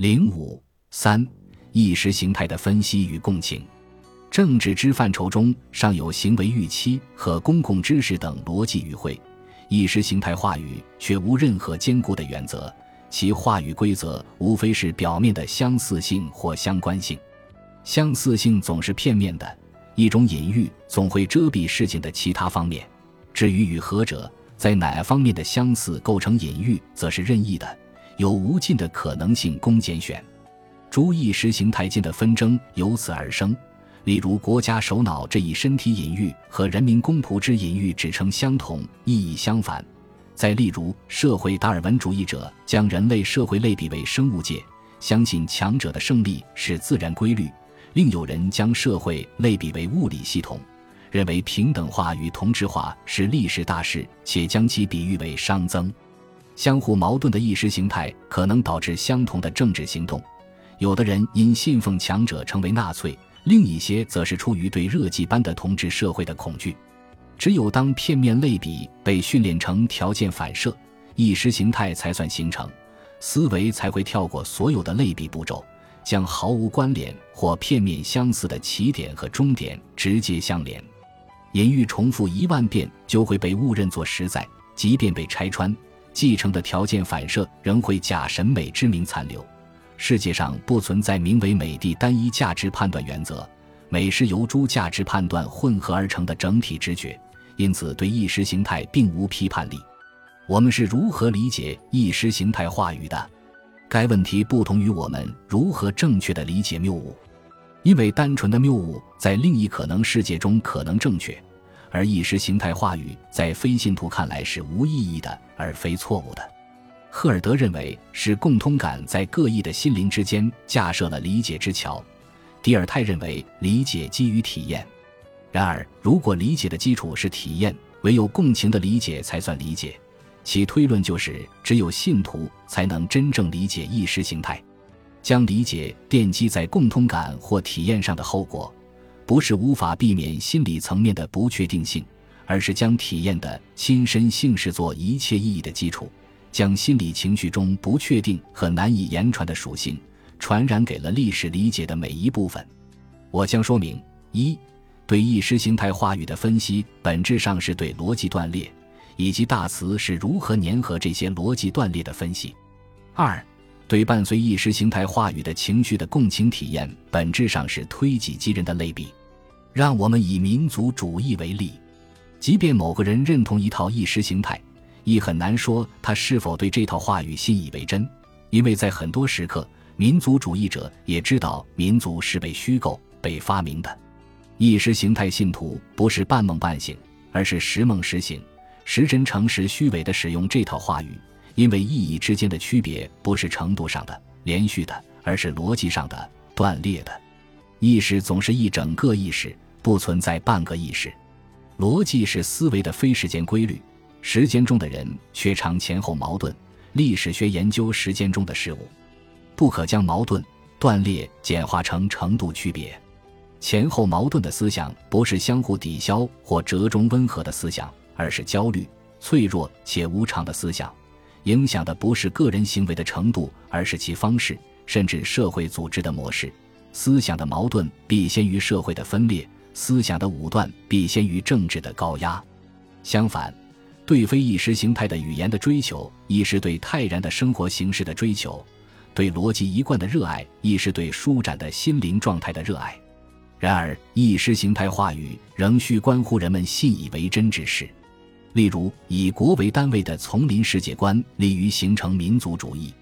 零五三意识形态的分析与共情，政治之范畴中尚有行为预期和公共知识等逻辑语汇，意识形态话语却无任何坚固的原则，其话语规则无非是表面的相似性或相关性，相似性总是片面的，一种隐喻总会遮蔽事情的其他方面，至于与何者。在哪方面的相似构成隐喻，则是任意的，有无尽的可能性供拣选。诸意识形态间的纷争由此而生。例如，国家首脑这一身体隐喻和人民公仆之隐喻指称相同，意义相反。再例如，社会达尔文主义者将人类社会类比为生物界，相信强者的胜利是自然规律；另有人将社会类比为物理系统。认为平等化与同质化是历史大势，且将其比喻为熵增。相互矛盾的意识形态可能导致相同的政治行动。有的人因信奉强者成为纳粹，另一些则是出于对热寂般的统治社会的恐惧。只有当片面类比被训练成条件反射，意识形态才算形成，思维才会跳过所有的类比步骤，将毫无关联或片面相似的起点和终点直接相连。隐喻重复一万遍就会被误认作实在，即便被拆穿，继承的条件反射仍会假审美之名残留。世界上不存在名为美的单一价值判断原则，美是由诸价值判断混合而成的整体知觉，因此对意识形态并无批判力。我们是如何理解意识形态话语的？该问题不同于我们如何正确的理解谬误。因为单纯的谬误在另一可能世界中可能正确，而意识形态话语在非信徒看来是无意义的，而非错误的。赫尔德认为是共通感在各异的心灵之间架设了理解之桥，迪尔泰认为理解基于体验。然而，如果理解的基础是体验，唯有共情的理解才算理解。其推论就是，只有信徒才能真正理解意识形态。将理解奠基在共通感或体验上的后果，不是无法避免心理层面的不确定性，而是将体验的亲身性视作一切意义的基础，将心理情绪中不确定和难以言传的属性传染给了历史理解的每一部分。我将说明：一、对意识形态话语的分析，本质上是对逻辑断裂以及大词是如何粘合这些逻辑断裂的分析；二。对伴随意识形态话语的情绪的共情体验，本质上是推己及人的类比。让我们以民族主义为例，即便某个人认同一套意识形态，亦很难说他是否对这套话语信以为真，因为在很多时刻，民族主义者也知道民族是被虚构、被发明的。意识形态信徒不是半梦半醒，而是时梦时醒，时真诚实虚伪地使用这套话语。因为意义之间的区别不是程度上的连续的，而是逻辑上的断裂的。意识总是一整个意识，不存在半个意识。逻辑是思维的非时间规律，时间中的人却常前后矛盾。历史学研究时间中的事物，不可将矛盾断裂简化成程度区别。前后矛盾的思想不是相互抵消或折中温和的思想，而是焦虑、脆弱且无常的思想。影响的不是个人行为的程度，而是其方式，甚至社会组织的模式。思想的矛盾必先于社会的分裂，思想的武断必先于政治的高压。相反，对非意识形态的语言的追求，亦是对泰然的生活形式的追求；对逻辑一贯的热爱，亦是对舒展的心灵状态的热爱。然而，意识形态话语仍需关乎人们信以为真之事。例如，以国为单位的丛林世界观利于形成民族主义。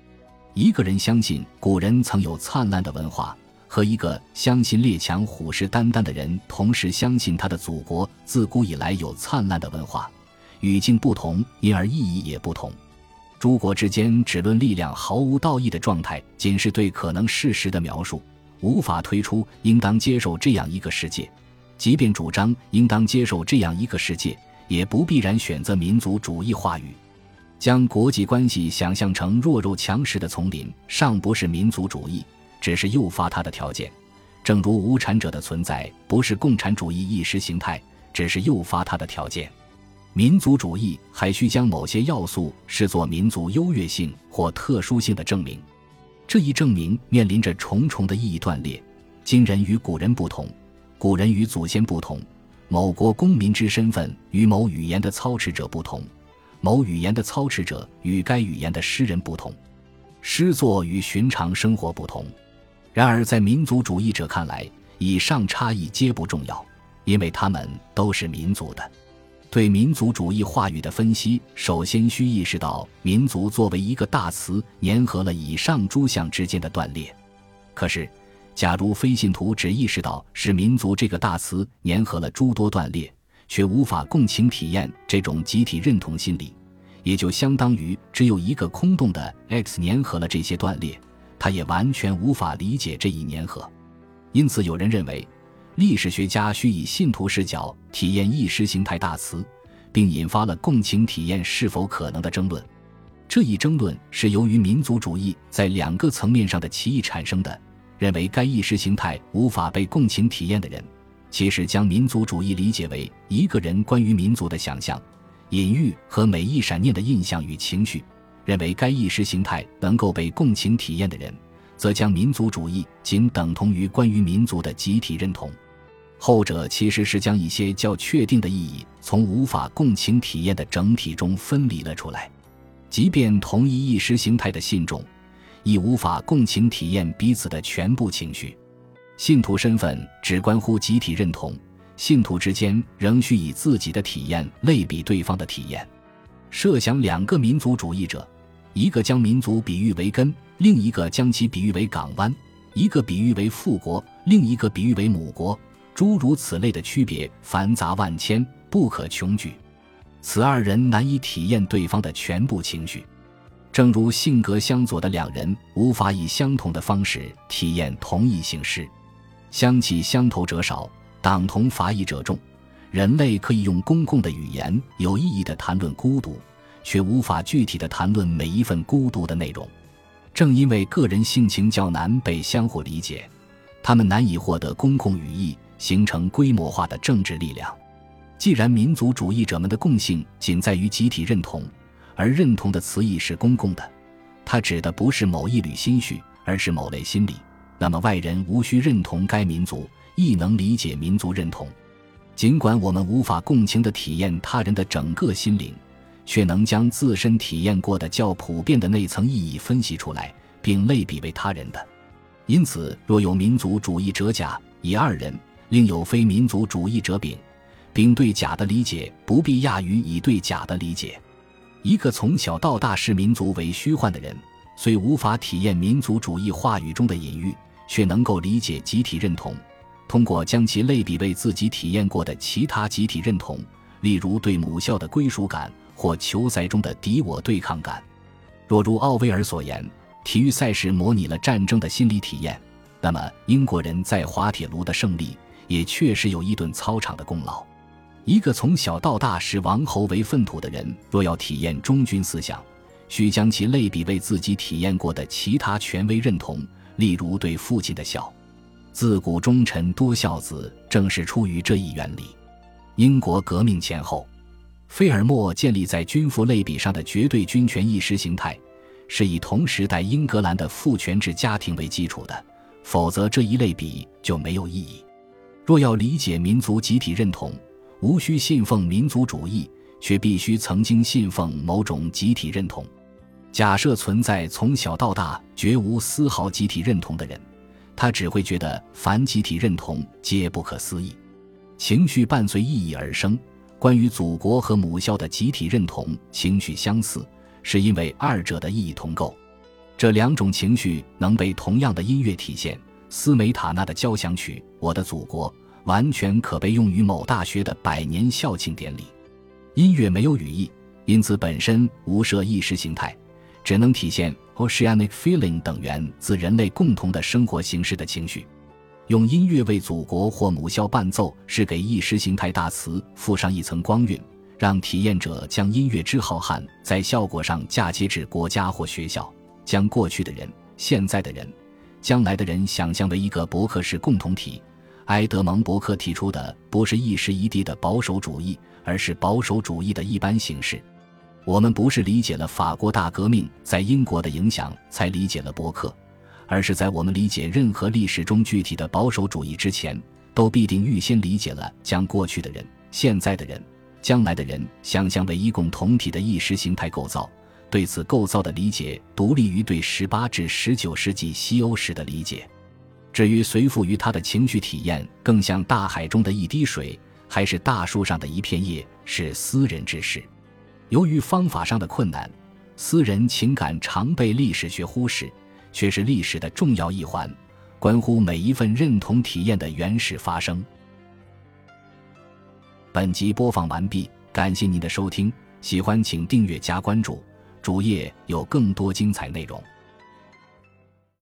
一个人相信古人曾有灿烂的文化，和一个相信列强虎视眈眈的人同时相信他的祖国自古以来有灿烂的文化，语境不同，因而意义也不同。诸国之间只论力量毫无道义的状态，仅是对可能事实的描述，无法推出应当接受这样一个世界。即便主张应当接受这样一个世界。也不必然选择民族主义话语，将国际关系想象成弱肉强食的丛林，尚不是民族主义，只是诱发它的条件。正如无产者的存在不是共产主义意识形态，只是诱发它的条件。民族主义还需将某些要素视作民族优越性或特殊性的证明。这一证明面临着重重的意义断裂：今人与古人不同，古人与祖先不同，某国公民之身份与某语言的操持者不同，某语言的操持者与该语言的诗人不同，诗作与寻常生活不同。然而，在民族主义者看来，以上差异皆不重要，因为他们都是民族的。对民族主义话语的分析，首先需意识到“民族”作为一个大词，粘合了以上诸项之间的断裂。可是，假如非信徒只意识到是“民族”这个大词粘合了诸多断裂，却无法共情体验这种集体认同心理，也就相当于只有一个空洞的 X 粘合了这些断裂，他也完全无法理解这一粘合。因此，有人认为。历史学家需以信徒视角体验意识形态大词，并引发了共情体验是否可能的争论。这一争论是由于民族主义在两个层面上的歧义产生的。认为该意识形态无法被共情体验的人，其实将民族主义理解为一个人关于民族的想象、隐喻和每一闪念的印象与情绪；认为该意识形态能够被共情体验的人，则将民族主义仅等同于关于民族的集体认同。后者其实是将一些较确定的意义从无法共情体验的整体中分离了出来，即便同一意识形态的信众，亦无法共情体验彼此的全部情绪。信徒身份只关乎集体认同，信徒之间仍需以自己的体验类比对方的体验。设想两个民族主义者，一个将民族比喻为根，另一个将其比喻为港湾；一个比喻为父国，另一个比喻为母国。诸如此类的区别繁杂万千，不可穷举。此二人难以体验对方的全部情绪，正如性格相左的两人无法以相同的方式体验同一形式。相气相投者少，党同伐异者众。人类可以用公共的语言有意义地谈论孤独，却无法具体的谈论每一份孤独的内容。正因为个人性情较难被相互理解，他们难以获得公共语义。形成规模化的政治力量。既然民族主义者们的共性仅在于集体认同，而认同的词义是公共的，它指的不是某一缕心绪，而是某类心理。那么外人无需认同该民族，亦能理解民族认同。尽管我们无法共情地体验他人的整个心灵，却能将自身体验过的较普遍的那层意义分析出来，并类比为他人的。因此，若有民族主义者甲乙二人，另有非民族主义者丙，丙对甲的理解不必亚于乙对甲的理解。一个从小到大视民族为虚幻的人，虽无法体验民族主义话语中的隐喻，却能够理解集体认同。通过将其类比为自己体验过的其他集体认同，例如对母校的归属感或球赛中的敌我对抗感。若如奥威尔所言，体育赛事模拟了战争的心理体验，那么英国人在滑铁卢的胜利。也确实有一顿操场的功劳。一个从小到大视王侯为粪土的人，若要体验忠君思想，需将其类比为自己体验过的其他权威认同，例如对父亲的孝。自古忠臣多孝子，正是出于这一原理。英国革命前后，费尔莫建立在君父类比上的绝对君权意识形态，是以同时代英格兰的父权制家庭为基础的，否则这一类比就没有意义。若要理解民族集体认同，无需信奉民族主义，却必须曾经信奉某种集体认同。假设存在从小到大绝无丝毫集体认同的人，他只会觉得凡集体认同皆不可思议。情绪伴随意义而生，关于祖国和母校的集体认同情绪相似，是因为二者的意义同构。这两种情绪能被同样的音乐体现。斯梅塔纳的交响曲《我的祖国》完全可被用于某大学的百年校庆典礼。音乐没有语义，因此本身无涉意识形态，只能体现 oceanic feeling 等源自人类共同的生活形式的情绪。用音乐为祖国或母校伴奏，是给意识形态大词附上一层光晕，让体验者将音乐之浩瀚在效果上嫁接至国家或学校，将过去的人、现在的人。将来的人想象为一个伯克式共同体。埃德蒙·伯克提出的不是一时一地的保守主义，而是保守主义的一般形式。我们不是理解了法国大革命在英国的影响才理解了伯克，而是在我们理解任何历史中具体的保守主义之前，都必定预先理解了将过去的人、现在的人、将来的人想象为一共同体的意识形态构造。对此构造的理解，独立于对十八至十九世纪西欧史的理解。至于随附于他的情绪体验，更像大海中的一滴水，还是大树上的一片叶，是私人之事。由于方法上的困难，私人情感常被历史学忽视。却是历史的重要一环，关乎每一份认同体验的原始发生。本集播放完毕，感谢您的收听，喜欢请订阅加关注，主页有更多精彩内容。